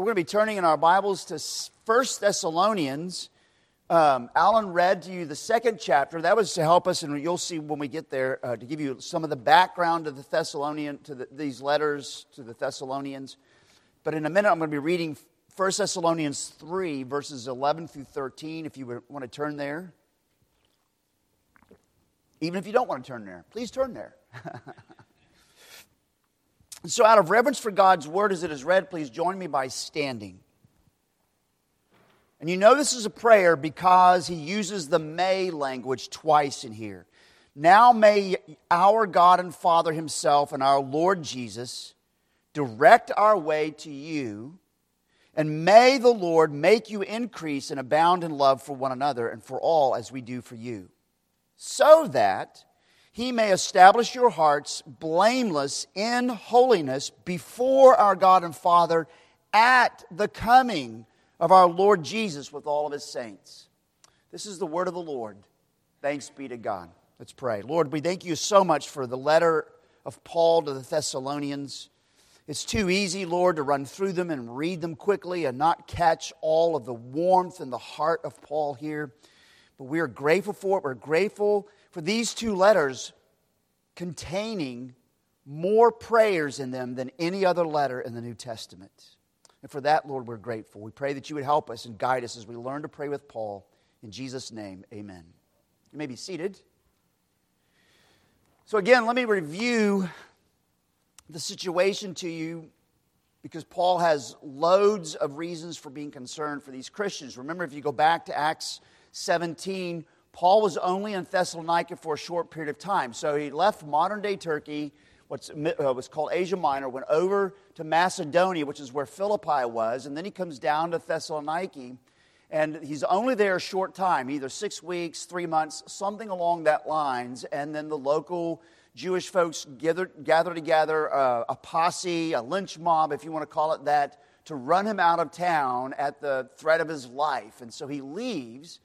We're going to be turning in our Bibles to 1 Thessalonians. Um, Alan read to you the second chapter. That was to help us, and you'll see when we get there, uh, to give you some of the background of the Thessalonian, to the, these letters to the Thessalonians. But in a minute, I'm going to be reading 1 Thessalonians 3, verses 11 through 13, if you want to turn there. Even if you don't want to turn there, please turn there. so, out of reverence for God's word as it is read, please join me by standing. And you know this is a prayer because he uses the may language twice in here. Now may our God and Father Himself and our Lord Jesus direct our way to you, and may the Lord make you increase and abound in love for one another and for all as we do for you so that he may establish your hearts blameless in holiness before our God and Father at the coming of our Lord Jesus with all of his saints. This is the word of the Lord. Thanks be to God. Let's pray. Lord, we thank you so much for the letter of Paul to the Thessalonians. It's too easy, Lord, to run through them and read them quickly and not catch all of the warmth and the heart of Paul here. But we are grateful for it. We're grateful for these two letters containing more prayers in them than any other letter in the New Testament. And for that, Lord, we're grateful. We pray that you would help us and guide us as we learn to pray with Paul. In Jesus' name, amen. You may be seated. So, again, let me review the situation to you because Paul has loads of reasons for being concerned for these Christians. Remember, if you go back to Acts 17, Paul was only in Thessalonica for a short period of time. So he left modern day Turkey, what uh, was called Asia Minor, went over to Macedonia, which is where Philippi was, and then he comes down to Thessaloniki. And he's only there a short time, either six weeks, three months, something along that lines. And then the local Jewish folks gather, gather together uh, a posse, a lynch mob, if you want to call it that, to run him out of town at the threat of his life. And so he leaves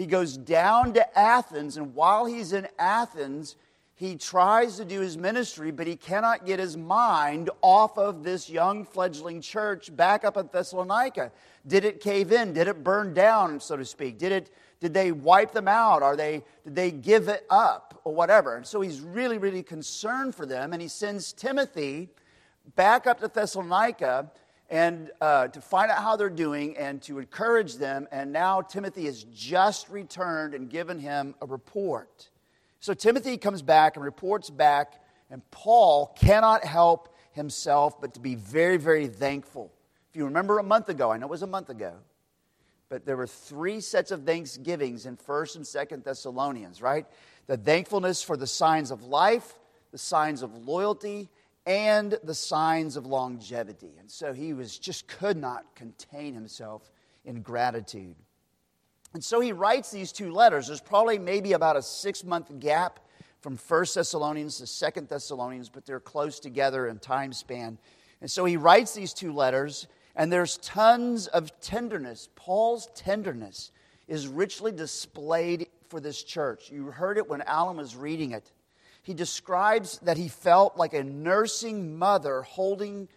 he goes down to Athens, and while he's in Athens, he tries to do his ministry, but he cannot get his mind off of this young fledgling church back up at Thessalonica. Did it cave in? Did it burn down, so to speak? Did it did they wipe them out? Are they did they give it up or whatever? And so he's really, really concerned for them, and he sends Timothy back up to Thessalonica and uh, to find out how they're doing and to encourage them. And now Timothy has just returned and given him a report. So Timothy comes back and reports back, and Paul cannot help himself but to be very, very thankful. If you remember a month ago, I know it was a month ago, but there were three sets of thanksgivings in 1st and 2nd Thessalonians, right? The thankfulness for the signs of life, the signs of loyalty, and the signs of longevity. And so he was just could not contain himself in gratitude. And so he writes these two letters. There's probably maybe about a six month gap from 1 Thessalonians to 2 Thessalonians, but they're close together in time span. And so he writes these two letters, and there's tons of tenderness. Paul's tenderness is richly displayed for this church. You heard it when Alan was reading it he describes that he felt like a nursing mother holding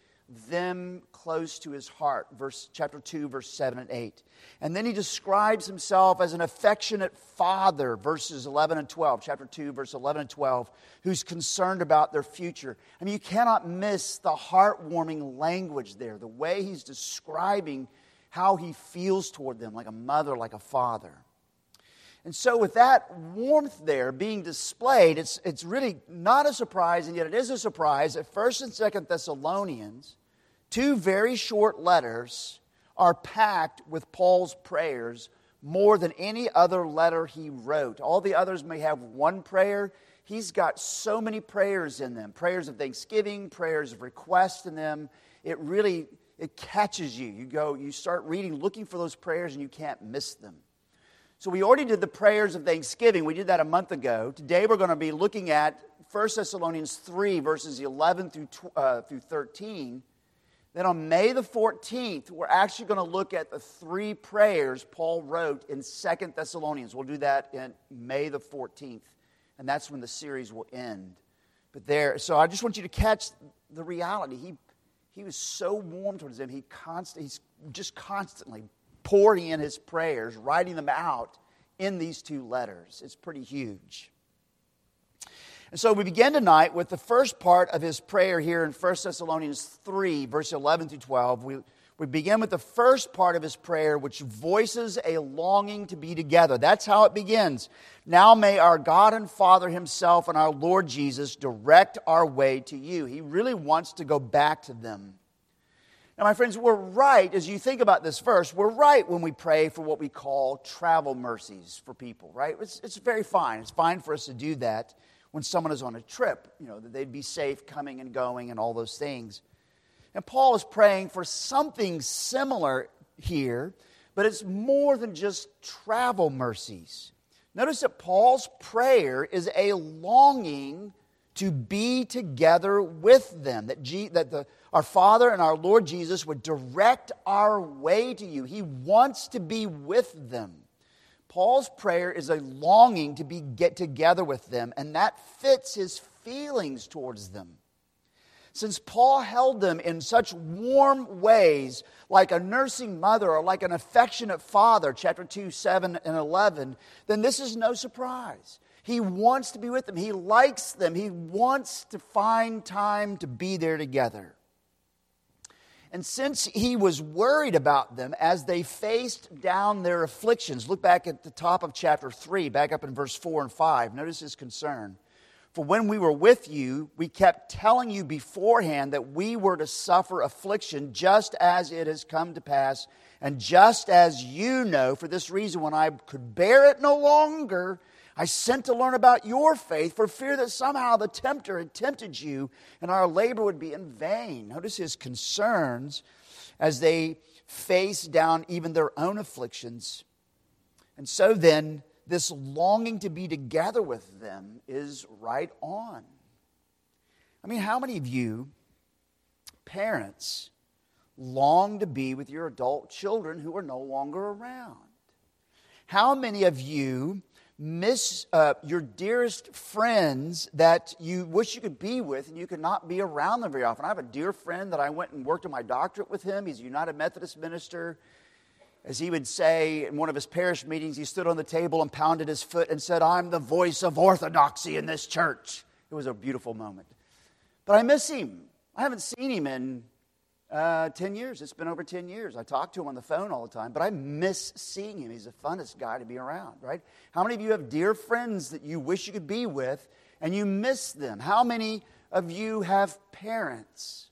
them close to his heart verse chapter 2 verse 7 and 8 and then he describes himself as an affectionate father verses 11 and 12 chapter 2 verse 11 and 12 who's concerned about their future. I mean you cannot miss the heartwarming language there the way he's describing how he feels toward them like a mother like a father and so, with that warmth there being displayed, it's, it's really not a surprise, and yet it is a surprise that 1st and 2nd Thessalonians, two very short letters, are packed with Paul's prayers more than any other letter he wrote. All the others may have one prayer. He's got so many prayers in them prayers of thanksgiving, prayers of request in them. It really it catches you. You go, you start reading, looking for those prayers, and you can't miss them. So we already did the prayers of thanksgiving. We did that a month ago. Today we're going to be looking at 1 Thessalonians 3, verses 11 through, uh, through 13. Then on May the 14th, we're actually going to look at the three prayers Paul wrote in 2 Thessalonians. We'll do that in May the 14th, and that's when the series will end. But there, so I just want you to catch the reality. He, he was so warm towards them. He const- he's just constantly pouring in his prayers, writing them out in these two letters. It's pretty huge. And so we begin tonight with the first part of his prayer here in 1 Thessalonians 3, verse 11 through 12. We, we begin with the first part of his prayer, which voices a longing to be together. That's how it begins. Now may our God and Father Himself and our Lord Jesus direct our way to you. He really wants to go back to them. Now, my friends, we're right as you think about this verse, we're right when we pray for what we call travel mercies for people, right? It's, it's very fine. It's fine for us to do that when someone is on a trip, you know, that they'd be safe coming and going and all those things. And Paul is praying for something similar here, but it's more than just travel mercies. Notice that Paul's prayer is a longing to be together with them, that, G, that the, our Father and our Lord Jesus would direct our way to you. He wants to be with them. Paul's prayer is a longing to be get together with them, and that fits his feelings towards them. Since Paul held them in such warm ways, like a nursing mother or like an affectionate father, chapter 2, 7, and 11, then this is no surprise. He wants to be with them. He likes them. He wants to find time to be there together. And since he was worried about them as they faced down their afflictions, look back at the top of chapter 3, back up in verse 4 and 5. Notice his concern. For when we were with you, we kept telling you beforehand that we were to suffer affliction just as it has come to pass, and just as you know. For this reason, when I could bear it no longer, I sent to learn about your faith for fear that somehow the tempter had tempted you and our labor would be in vain. Notice his concerns as they face down even their own afflictions. And so then, this longing to be together with them is right on. I mean, how many of you, parents, long to be with your adult children who are no longer around? How many of you miss uh, your dearest friends that you wish you could be with and you could not be around them very often? I have a dear friend that I went and worked on my doctorate with him. He's a United Methodist minister as he would say in one of his parish meetings, he stood on the table and pounded his foot and said, I'm the voice of orthodoxy in this church. It was a beautiful moment. But I miss him. I haven't seen him in uh, 10 years. It's been over 10 years. I talk to him on the phone all the time, but I miss seeing him. He's the funnest guy to be around, right? How many of you have dear friends that you wish you could be with and you miss them? How many of you have parents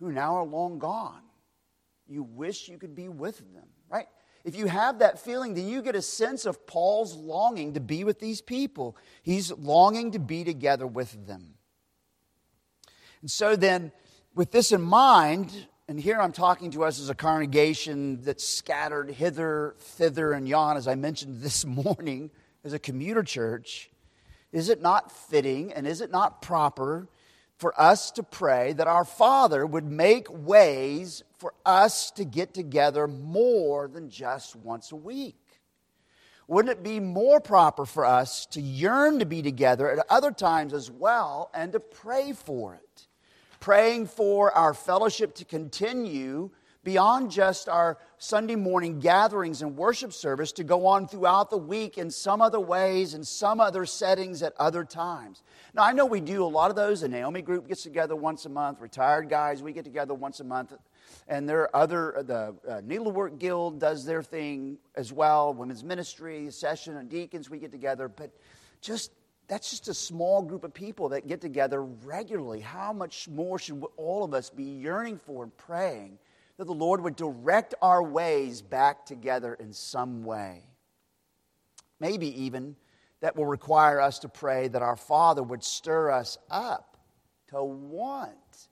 who now are long gone? you wish you could be with them, right? If you have that feeling, then you get a sense of Paul's longing to be with these people. He's longing to be together with them. And so then, with this in mind, and here I'm talking to us as a congregation that's scattered hither, thither, and yon, as I mentioned this morning, as a commuter church, is it not fitting and is it not proper for us to pray that our Father would make ways for us to get together more than just once a week? Wouldn't it be more proper for us to yearn to be together at other times as well and to pray for it? Praying for our fellowship to continue beyond just our Sunday morning gatherings and worship service to go on throughout the week in some other ways, in some other settings at other times. Now, I know we do a lot of those. The Naomi group gets together once a month. Retired guys, we get together once a month. And there are other, the uh, Needlework Guild does their thing as well. Women's ministry, session, and deacons, we get together. But just that's just a small group of people that get together regularly. How much more should all of us be yearning for and praying that the Lord would direct our ways back together in some way. Maybe even that will require us to pray that our Father would stir us up to want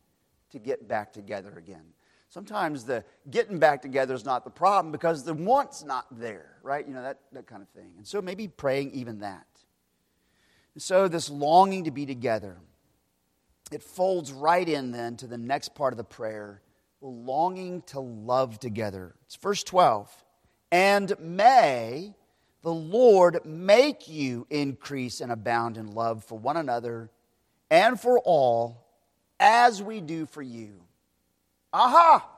to get back together again. Sometimes the getting back together is not the problem because the want's not there, right? You know, that, that kind of thing. And so maybe praying even that. And so this longing to be together, it folds right in then to the next part of the prayer longing to love together. It's verse 12. And may the Lord make you increase and abound in love for one another and for all, as we do for you. Aha!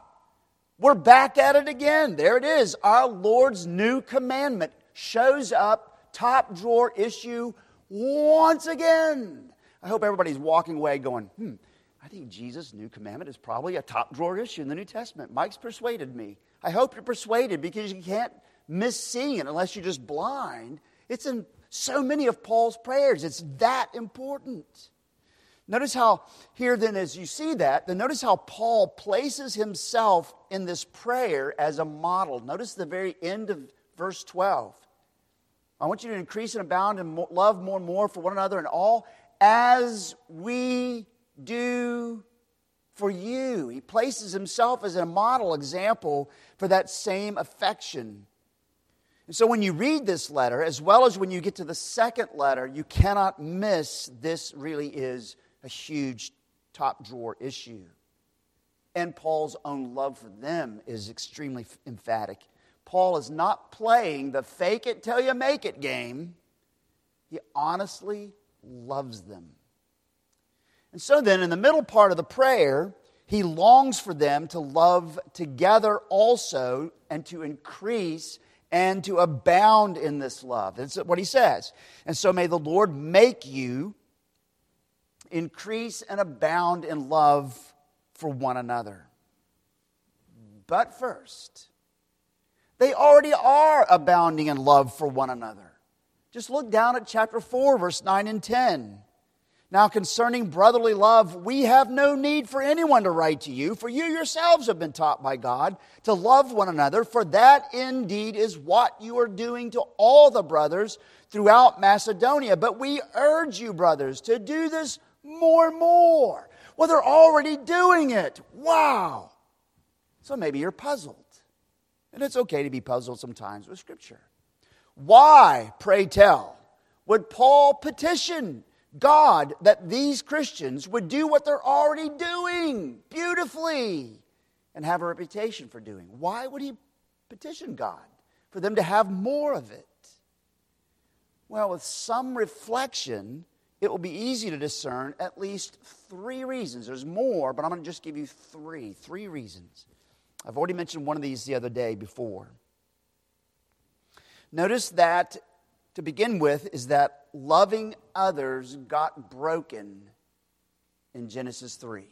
We're back at it again. There it is. Our Lord's new commandment shows up, top drawer issue once again. I hope everybody's walking away going, hmm, I think Jesus' new commandment is probably a top drawer issue in the New Testament. Mike's persuaded me. I hope you're persuaded because you can't miss seeing it unless you're just blind. It's in so many of Paul's prayers, it's that important. Notice how, here then, as you see that, then notice how Paul places himself in this prayer as a model. Notice the very end of verse 12. I want you to increase and abound in love more and more for one another and all as we do for you. He places himself as a model example for that same affection. And so when you read this letter, as well as when you get to the second letter, you cannot miss this really is a huge top drawer issue. And Paul's own love for them is extremely emphatic. Paul is not playing the fake it till you make it game. He honestly loves them. And so then, in the middle part of the prayer, he longs for them to love together also and to increase and to abound in this love. That's what he says. And so may the Lord make you increase and abound in love for one another. But first, they already are abounding in love for one another. Just look down at chapter 4, verse 9 and 10. Now, concerning brotherly love, we have no need for anyone to write to you, for you yourselves have been taught by God to love one another, for that indeed is what you are doing to all the brothers throughout Macedonia. But we urge you, brothers, to do this more and more. Well, they're already doing it. Wow. So maybe you're puzzled. And it's okay to be puzzled sometimes with Scripture. Why, pray tell, would Paul petition God that these Christians would do what they're already doing beautifully and have a reputation for doing? Why would he petition God for them to have more of it? Well, with some reflection, it will be easy to discern at least three reasons. There's more, but I'm going to just give you three. Three reasons. I've already mentioned one of these the other day before. Notice that, to begin with, is that loving others got broken in Genesis 3.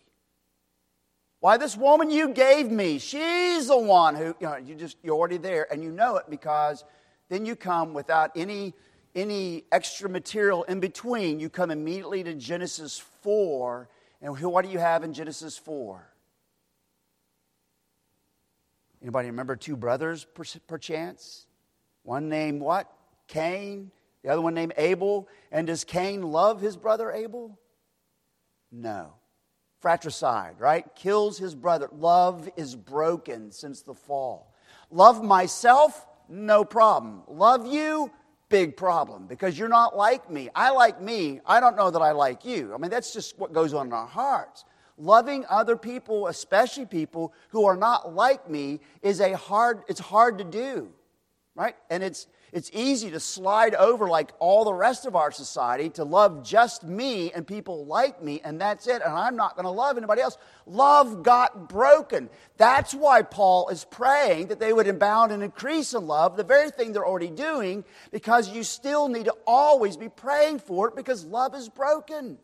Why, this woman you gave me, she's the one who, you know, you just, you're already there, and you know it because then you come without any any extra material in between, you come immediately to Genesis 4. And what do you have in Genesis 4? Anybody remember two brothers, perchance? One named what? Cain. The other one named Abel. And does Cain love his brother Abel? No. Fratricide, right? Kills his brother. Love is broken since the fall. Love myself? No problem. Love you? big problem because you're not like me. I like me. I don't know that I like you. I mean, that's just what goes on in our hearts. Loving other people, especially people who are not like me, is a hard, it's hard to do, right? And it's, it's easy to slide over like all the rest of our society to love just me and people like me, and that's it, and I'm not going to love anybody else. Love got broken. That's why Paul is praying that they would abound and increase in love, the very thing they're already doing, because you still need to always be praying for it because love is broken.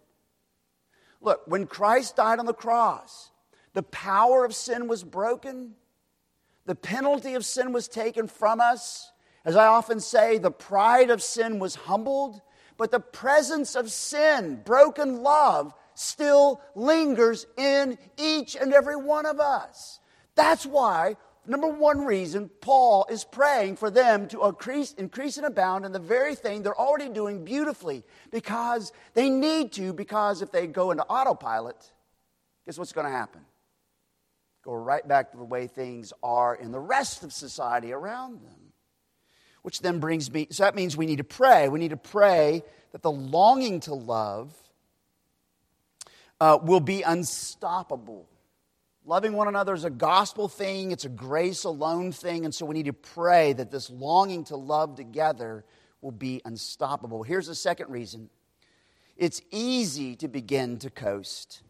Look, when Christ died on the cross, the power of sin was broken, the penalty of sin was taken from us. As I often say, the pride of sin was humbled, but the presence of sin, broken love, still lingers in each and every one of us. That's why, number one reason, Paul is praying for them to increase, increase and abound in the very thing they're already doing beautifully because they need to, because if they go into autopilot, guess what's going to happen? Go right back to the way things are in the rest of society around them which then brings me, so that means we need to pray. We need to pray that the longing to love uh, will be unstoppable. Loving one another is a gospel thing, it's a grace alone thing, and so we need to pray that this longing to love together will be unstoppable. Here's the second reason it's easy to begin to coast.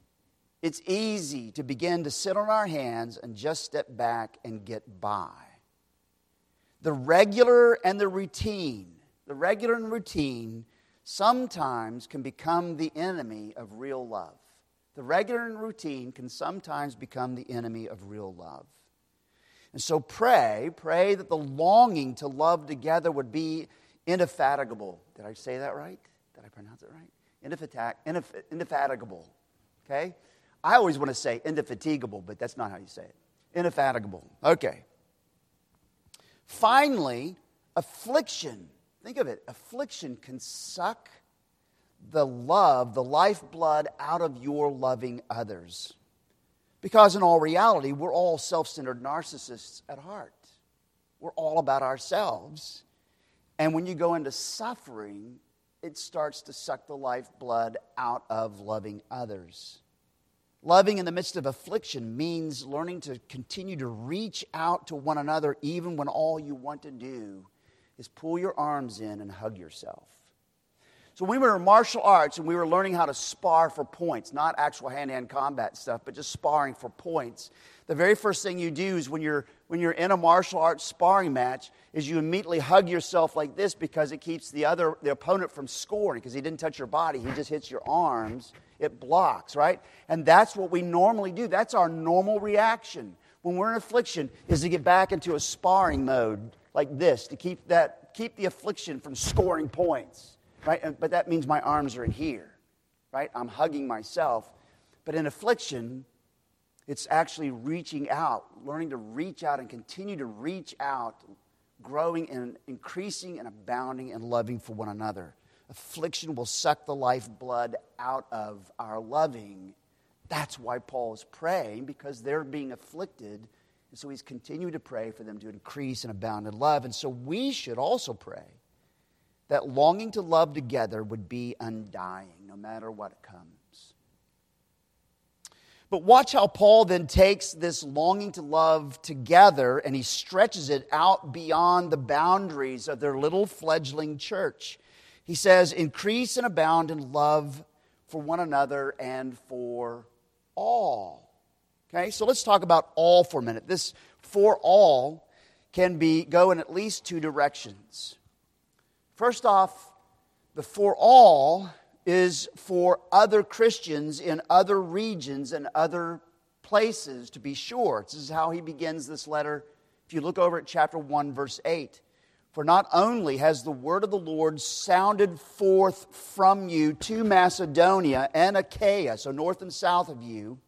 it's easy to begin to sit on our hands and just step back and get by. The regular and the routine, the regular and routine sometimes can become the enemy of real love. The regular and routine can sometimes become the enemy of real love. And so pray, pray that the longing to love together would be indefatigable. Did I say that right? Did I pronounce it right? Indefatigable. Okay? I always want to say indefatigable, but that's not how you say it. Indefatigable. Okay. Finally, affliction. Think of it. Affliction can suck the love, the lifeblood out of your loving others. Because in all reality, we're all self centered narcissists at heart. We're all about ourselves. And when you go into suffering, it starts to suck the lifeblood out of loving others. Loving in the midst of affliction means learning to continue to reach out to one another even when all you want to do is pull your arms in and hug yourself. So, we were in martial arts and we were learning how to spar for points, not actual hand to hand combat stuff, but just sparring for points, the very first thing you do is when you're, when you're in a martial arts sparring match, is you immediately hug yourself like this because it keeps the other, the opponent from scoring because he didn't touch your body, he just hits your arms. It blocks, right? And that's what we normally do. That's our normal reaction when we're in affliction is to get back into a sparring mode like this to keep that keep the affliction from scoring points right? But that means my arms are in here, right? I'm hugging myself. But in affliction, it's actually reaching out, learning to reach out and continue to reach out, growing and increasing and abounding and loving for one another. Affliction will suck the lifeblood out of our loving. That's why Paul is praying, because they're being afflicted. And so he's continuing to pray for them to increase and abound in love. And so we should also pray that longing to love together would be undying, no matter what comes. But watch how Paul then takes this longing to love together and he stretches it out beyond the boundaries of their little fledgling church. He says, Increase and abound in love for one another and for all. Okay, so let's talk about all for a minute. This for all can be go in at least two directions. First off, the for all is for other Christians in other regions and other places, to be sure. This is how he begins this letter. If you look over at chapter 1, verse 8. For not only has the word of the Lord sounded forth from you to Macedonia and Achaia, so north and south of you,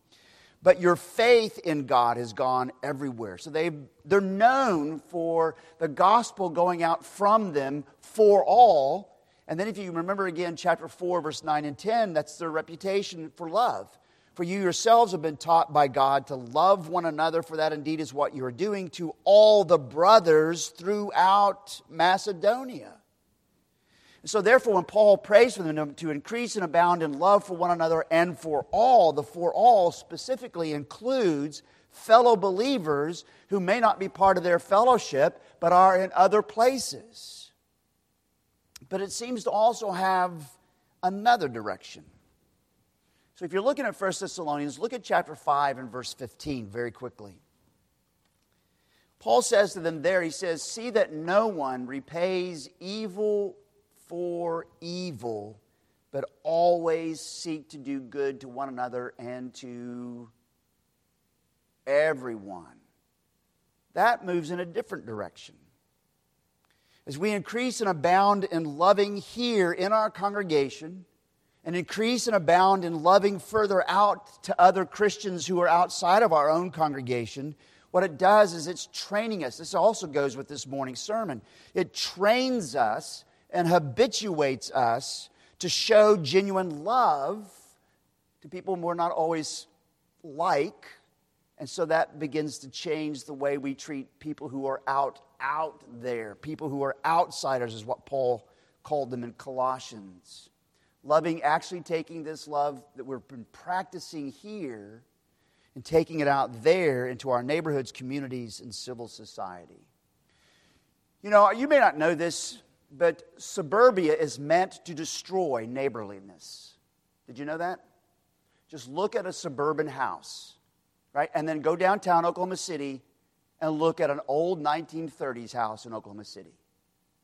but your faith in God has gone everywhere. So they they're known for the gospel going out from them for all. And then if you remember again, chapter 4, verse 9 and 10, that's their reputation for love. For you yourselves have been taught by God to love one another, for that indeed is what you are doing to all the brothers throughout Macedonia. So, therefore, when Paul prays for them to increase and abound in love for one another and for all, the for all specifically includes fellow believers who may not be part of their fellowship but are in other places. But it seems to also have another direction. So, if you're looking at 1 Thessalonians, look at chapter 5 and verse 15 very quickly. Paul says to them there, he says, See that no one repays evil for evil, but always seek to do good to one another and to everyone. That moves in a different direction. As we increase and abound in loving here in our congregation, and increase and abound in loving further out to other Christians who are outside of our own congregation, what it does is it's training us. This also goes with this morning's sermon. It trains us and habituates us to show genuine love to people we're not always like. And so that begins to change the way we treat people who are out out there. People who are outsiders is what Paul called them in Colossians. Loving, actually taking this love that we've been practicing here and taking it out there into our neighborhoods, communities, and civil society. You know, you may not know this, but suburbia is meant to destroy neighborliness. Did you know that? just look at a suburban house, right? And then go downtown Oklahoma City and look at an old 1930s house in Oklahoma City.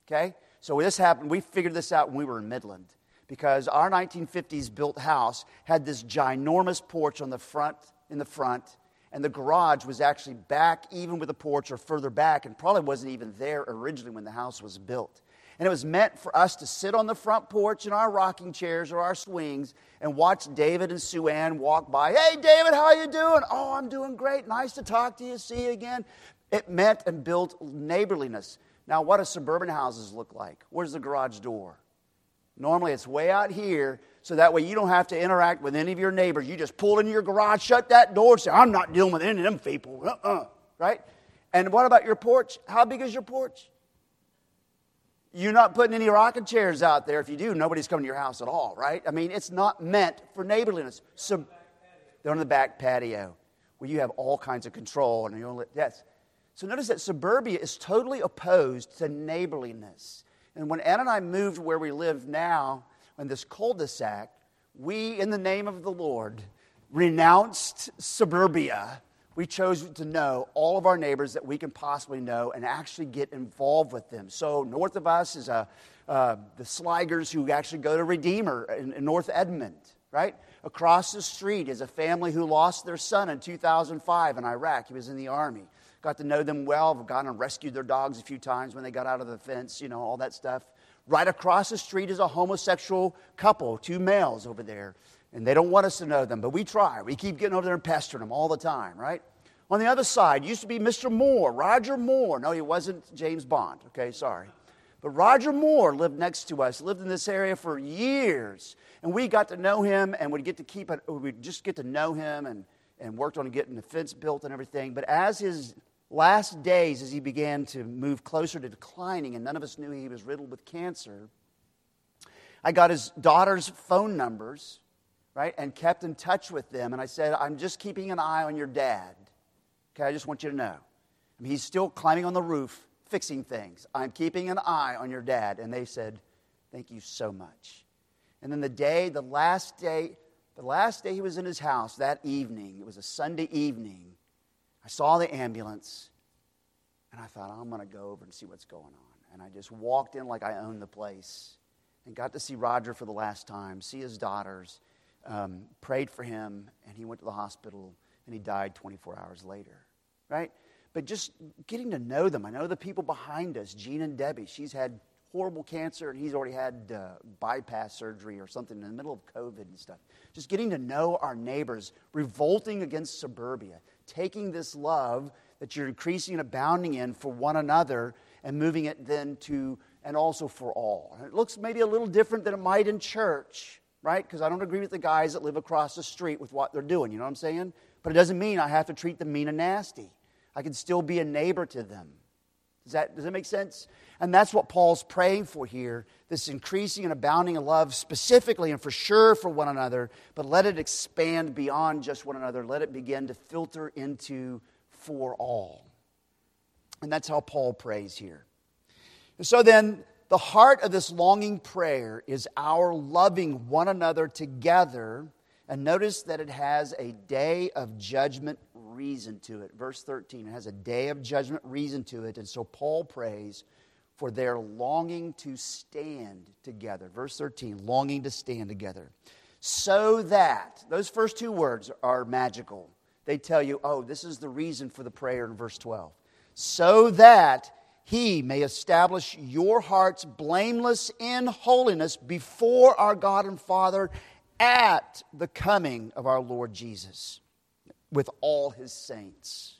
Okay? So this happened, we figured this out when we were in Midland because our 1950s built house had this ginormous porch on the front in the front and the garage was actually back even with the porch or further back and probably wasn't even there originally when the house was built and it was meant for us to sit on the front porch in our rocking chairs or our swings and watch David and Sue Ann walk by. Hey, David, how you doing? Oh, I'm doing great. Nice to talk to you. See you again. It meant and built neighborliness. Now, what do suburban houses look like? Where's the garage door? Normally, it's way out here, so that way you don't have to interact with any of your neighbors. You just pull into your garage, shut that door, and say, I'm not dealing with any of them people. Uh-uh. Right? And what about your porch? How big is your porch? You're not putting any rocking chairs out there. If you do, nobody's coming to your house at all, right? I mean, it's not meant for neighborliness. So they're on the back patio where you have all kinds of control and you only yes. So notice that suburbia is totally opposed to neighborliness. And when Ann and I moved where we live now, in this cul-de-sac, we, in the name of the Lord, renounced suburbia we chose to know all of our neighbors that we can possibly know and actually get involved with them. So, north of us is a, uh, the Sligers who actually go to Redeemer in, in North Edmond, right? Across the street is a family who lost their son in 2005 in Iraq. He was in the army. Got to know them well. Gone and rescued their dogs a few times when they got out of the fence, you know, all that stuff. Right across the street is a homosexual couple, two males over there and they don't want us to know them, but we try. We keep getting over there and pestering them all the time, right? On the other side used to be Mr. Moore, Roger Moore. No, he wasn't James Bond, okay, sorry. But Roger Moore lived next to us, lived in this area for years. And we got to know him and would get to keep it, we'd just get to know him and, and worked on getting the fence built and everything. But as his last days, as he began to move closer to declining, and none of us knew he was riddled with cancer, I got his daughter's phone numbers right? And kept in touch with them. And I said, I'm just keeping an eye on your dad. Okay, I just want you to know. I mean, he's still climbing on the roof, fixing things. I'm keeping an eye on your dad. And they said, Thank you so much. And then the day, the last day, the last day he was in his house, that evening, it was a Sunday evening, I saw the ambulance and I thought, I'm going to go over and see what's going on. And I just walked in like I owned the place and got to see Roger for the last time, see his daughters um, prayed for him, and he went to the hospital, and he died 24 hours later, right? But just getting to know them. I know the people behind us, Gene and Debbie. She's had horrible cancer, and he's already had uh, bypass surgery or something in the middle of COVID and stuff. Just getting to know our neighbors, revolting against suburbia, taking this love that you're increasing and abounding in for one another and moving it then to and also for all. And it looks maybe a little different than it might in church, right? Because I don't agree with the guys that live across the street with what they're doing. You know what I'm saying? But it doesn't mean I have to treat them mean and nasty. I can still be a neighbor to them. Does that, does that make sense? And that's what Paul's praying for here this increasing and abounding of love, specifically and for sure for one another, but let it expand beyond just one another. Let it begin to filter into for all. And that's how Paul prays here. And so then, the heart of this longing prayer is our loving one another together. And notice that it has a day of judgment reason to it. Verse 13, it has a day of judgment reason to it. And so Paul prays for their longing to stand together. Verse 13, longing to stand together. So that, those first two words are magical. They tell you, oh, this is the reason for the prayer in verse 12. So that he may establish your hearts blameless in holiness before our God and Father at the coming of our Lord Jesus with all his saints.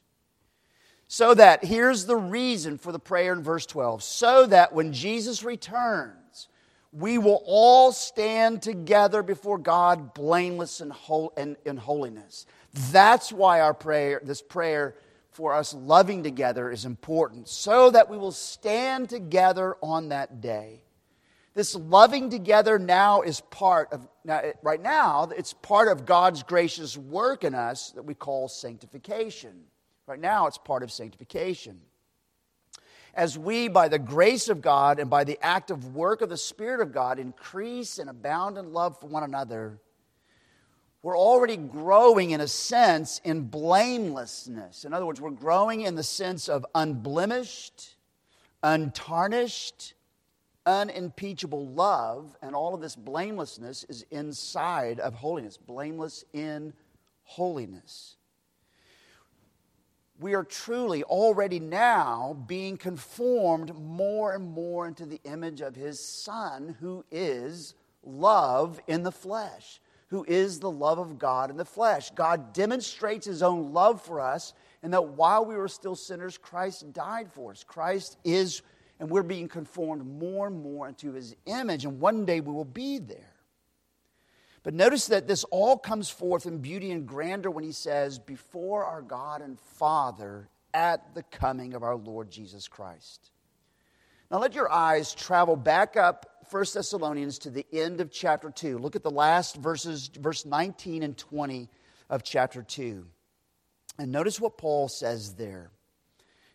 So that, here's the reason for the prayer in verse 12 so that when Jesus returns, we will all stand together before God blameless in, in holiness. That's why our prayer, this prayer, for us loving together is important so that we will stand together on that day. This loving together now is part of, now, right now, it's part of God's gracious work in us that we call sanctification. Right now, it's part of sanctification. As we, by the grace of God and by the active work of the Spirit of God, increase and abound in love for one another, we're already growing in a sense in blamelessness. In other words, we're growing in the sense of unblemished, untarnished, unimpeachable love, and all of this blamelessness is inside of holiness, blameless in holiness. We are truly already now being conformed more and more into the image of His Son, who is love in the flesh, who is the love of God in the flesh. God demonstrates His own love for us, and that while we were still sinners, Christ died for us. Christ is and we're being conformed more and more into his image, and one day we will be there. But notice that this all comes forth in beauty and grandeur when he says, Before our God and Father at the coming of our Lord Jesus Christ. Now let your eyes travel back up 1 Thessalonians to the end of chapter 2. Look at the last verses, verse 19 and 20 of chapter 2. And notice what Paul says there.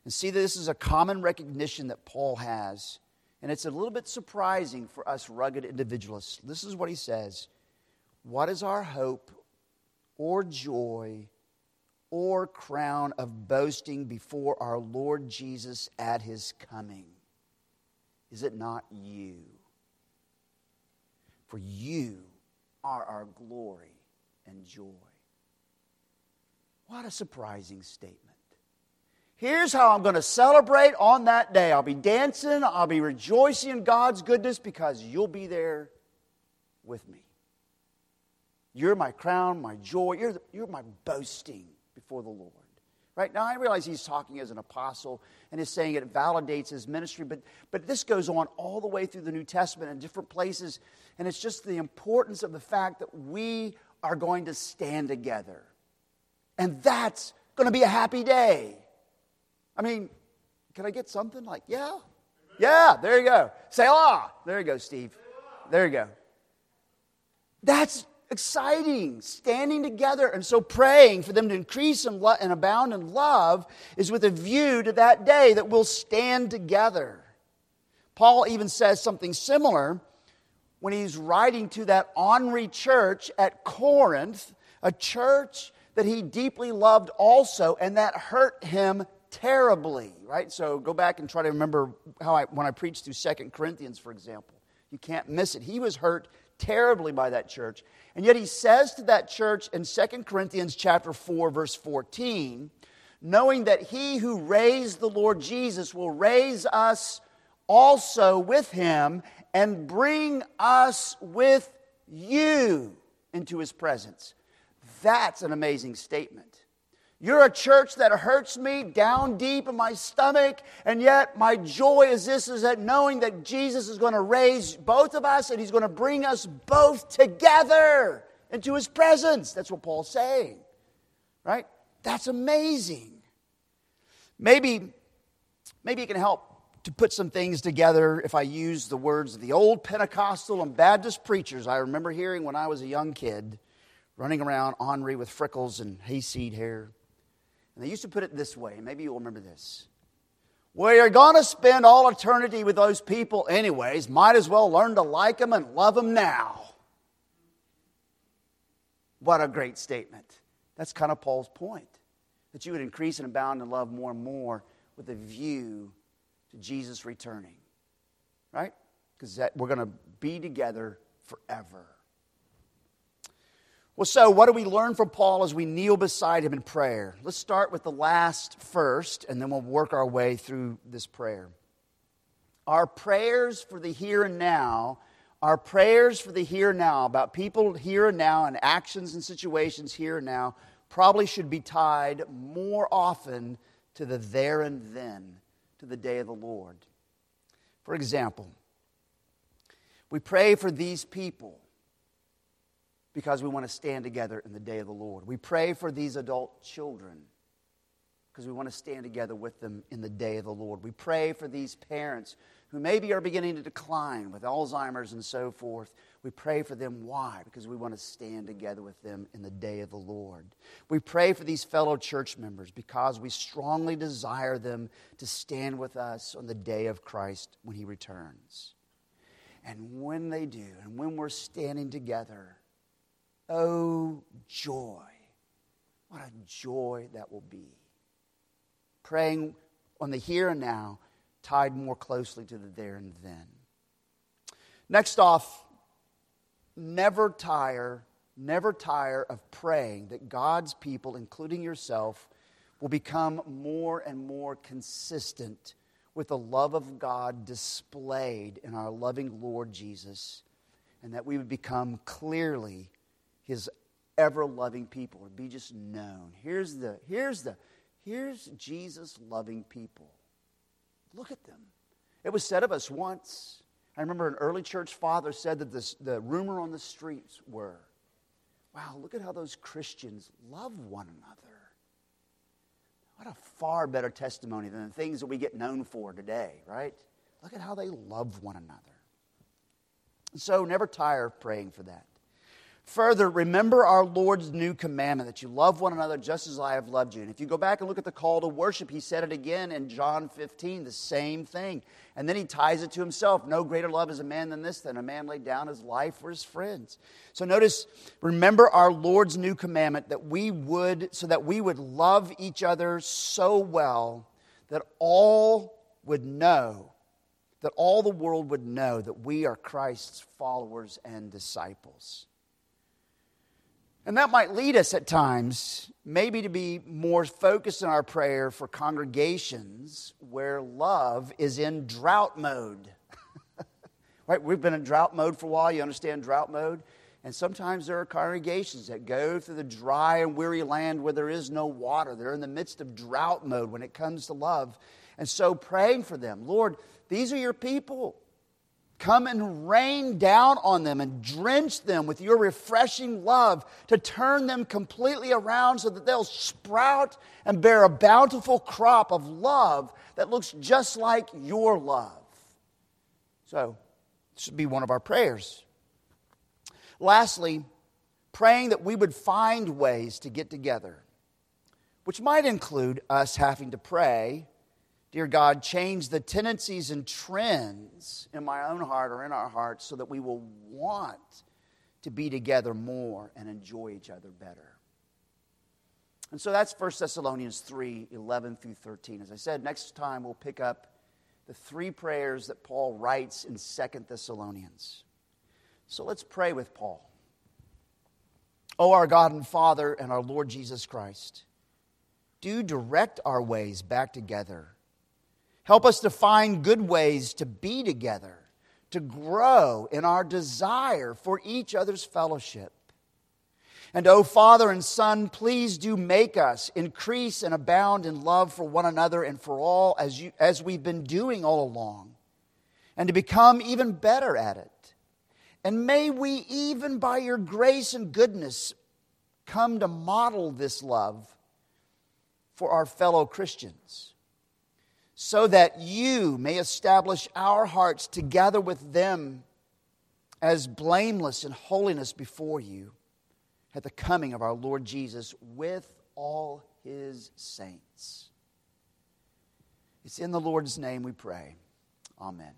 And see, that this is a common recognition that Paul has. And it's a little bit surprising for us rugged individualists. This is what he says What is our hope or joy or crown of boasting before our Lord Jesus at his coming? Is it not you? For you are our glory and joy. What a surprising statement. Here's how I'm going to celebrate on that day. I'll be dancing, I'll be rejoicing in God's goodness because you'll be there with me. You're my crown, my joy, you're, the, you're my boasting before the Lord. Right now, I realize he's talking as an apostle and is saying it validates his ministry, but, but this goes on all the way through the New Testament in different places, and it's just the importance of the fact that we are going to stand together. And that's going to be a happy day. I mean, can I get something like, yeah? Yeah, there you go. Say ah. There you go, Steve. There you go. That's exciting. Standing together and so praying for them to increase and, lo- and abound in love is with a view to that day that we'll stand together. Paul even says something similar when he's writing to that ornery church at Corinth, a church that he deeply loved also, and that hurt him terribly, right? So go back and try to remember how I, when I preached through Second Corinthians, for example. You can't miss it. He was hurt terribly by that church. And yet he says to that church in Second Corinthians chapter 4, verse 14, knowing that he who raised the Lord Jesus will raise us also with him and bring us with you into his presence. That's an amazing statement. You're a church that hurts me down deep in my stomach, and yet my joy is this is that knowing that Jesus is going to raise both of us and he's going to bring us both together into his presence. That's what Paul's saying. Right? That's amazing. Maybe maybe it can help to put some things together if I use the words of the old Pentecostal and Baptist preachers I remember hearing when I was a young kid running around Henri with freckles and hayseed hair. And they used to put it this way, maybe you'll remember this. Well, you're going to spend all eternity with those people anyways. Might as well learn to like them and love them now. What a great statement. That's kind of Paul's point. That you would increase and abound in love more and more with a view to Jesus returning. Right? Because we're going to be together forever. Well, so what do we learn from Paul as we kneel beside him in prayer? Let's start with the last first, and then we'll work our way through this prayer. Our prayers for the here and now, our prayers for the here and now, about people here and now and actions and situations here and now, probably should be tied more often to the there and then, to the day of the Lord. For example, we pray for these people because we want to stand together in the day of the Lord. We pray for these adult children because we want to stand together with them in the day of the Lord. We pray for these parents who maybe are beginning to decline with Alzheimer's and so forth. We pray for them. Why? Because we want to stand together with them in the day of the Lord. We pray for these fellow church members because we strongly desire them to stand with us on the day of Christ when he returns. And when they do, and when we're standing together, Oh, joy. What a joy that will be. Praying on the here and now, tied more closely to the there and then. Next off, never tire, never tire of praying that God's people, including yourself, will become more and more consistent with the love of God displayed in our loving Lord Jesus, and that we would become clearly his ever loving people or be just known. Here's the here's the here's Jesus loving people. Look at them. It was said of us once. I remember an early church father said that this, the rumor on the streets were, wow, look at how those Christians love one another. What a far better testimony than the things that we get known for today, right? Look at how they love one another. So never tire of praying for that. Further, remember our Lord's new commandment that you love one another just as I have loved you. And if you go back and look at the call to worship, he said it again in John 15, the same thing. And then he ties it to himself. No greater love is a man than this, than a man laid down his life for his friends. So notice, remember our Lord's new commandment that we would, so that we would love each other so well that all would know, that all the world would know that we are Christ's followers and disciples. And that might lead us at times, maybe to be more focused in our prayer for congregations where love is in drought mode. right? We've been in drought mode for a while. You understand drought mode? And sometimes there are congregations that go through the dry and weary land where there is no water. They're in the midst of drought mode when it comes to love. And so praying for them, Lord, these are your people. Come and rain down on them and drench them with your refreshing love to turn them completely around so that they'll sprout and bear a bountiful crop of love that looks just like your love. So, this should be one of our prayers. Lastly, praying that we would find ways to get together, which might include us having to pray Dear God, change the tendencies and trends in my own heart or in our hearts so that we will want to be together more and enjoy each other better. And so that's 1 Thessalonians 3 11 through 13. As I said, next time we'll pick up the three prayers that Paul writes in 2 Thessalonians. So let's pray with Paul. O oh, our God and Father and our Lord Jesus Christ, do direct our ways back together Help us to find good ways to be together, to grow in our desire for each other's fellowship. And, O oh, Father and Son, please do make us increase and abound in love for one another and for all as, you, as we've been doing all along, and to become even better at it. And may we, even by your grace and goodness, come to model this love for our fellow Christians so that you may establish our hearts together with them as blameless in holiness before you at the coming of our Lord Jesus with all his saints. It's in the Lord's name we pray. Amen.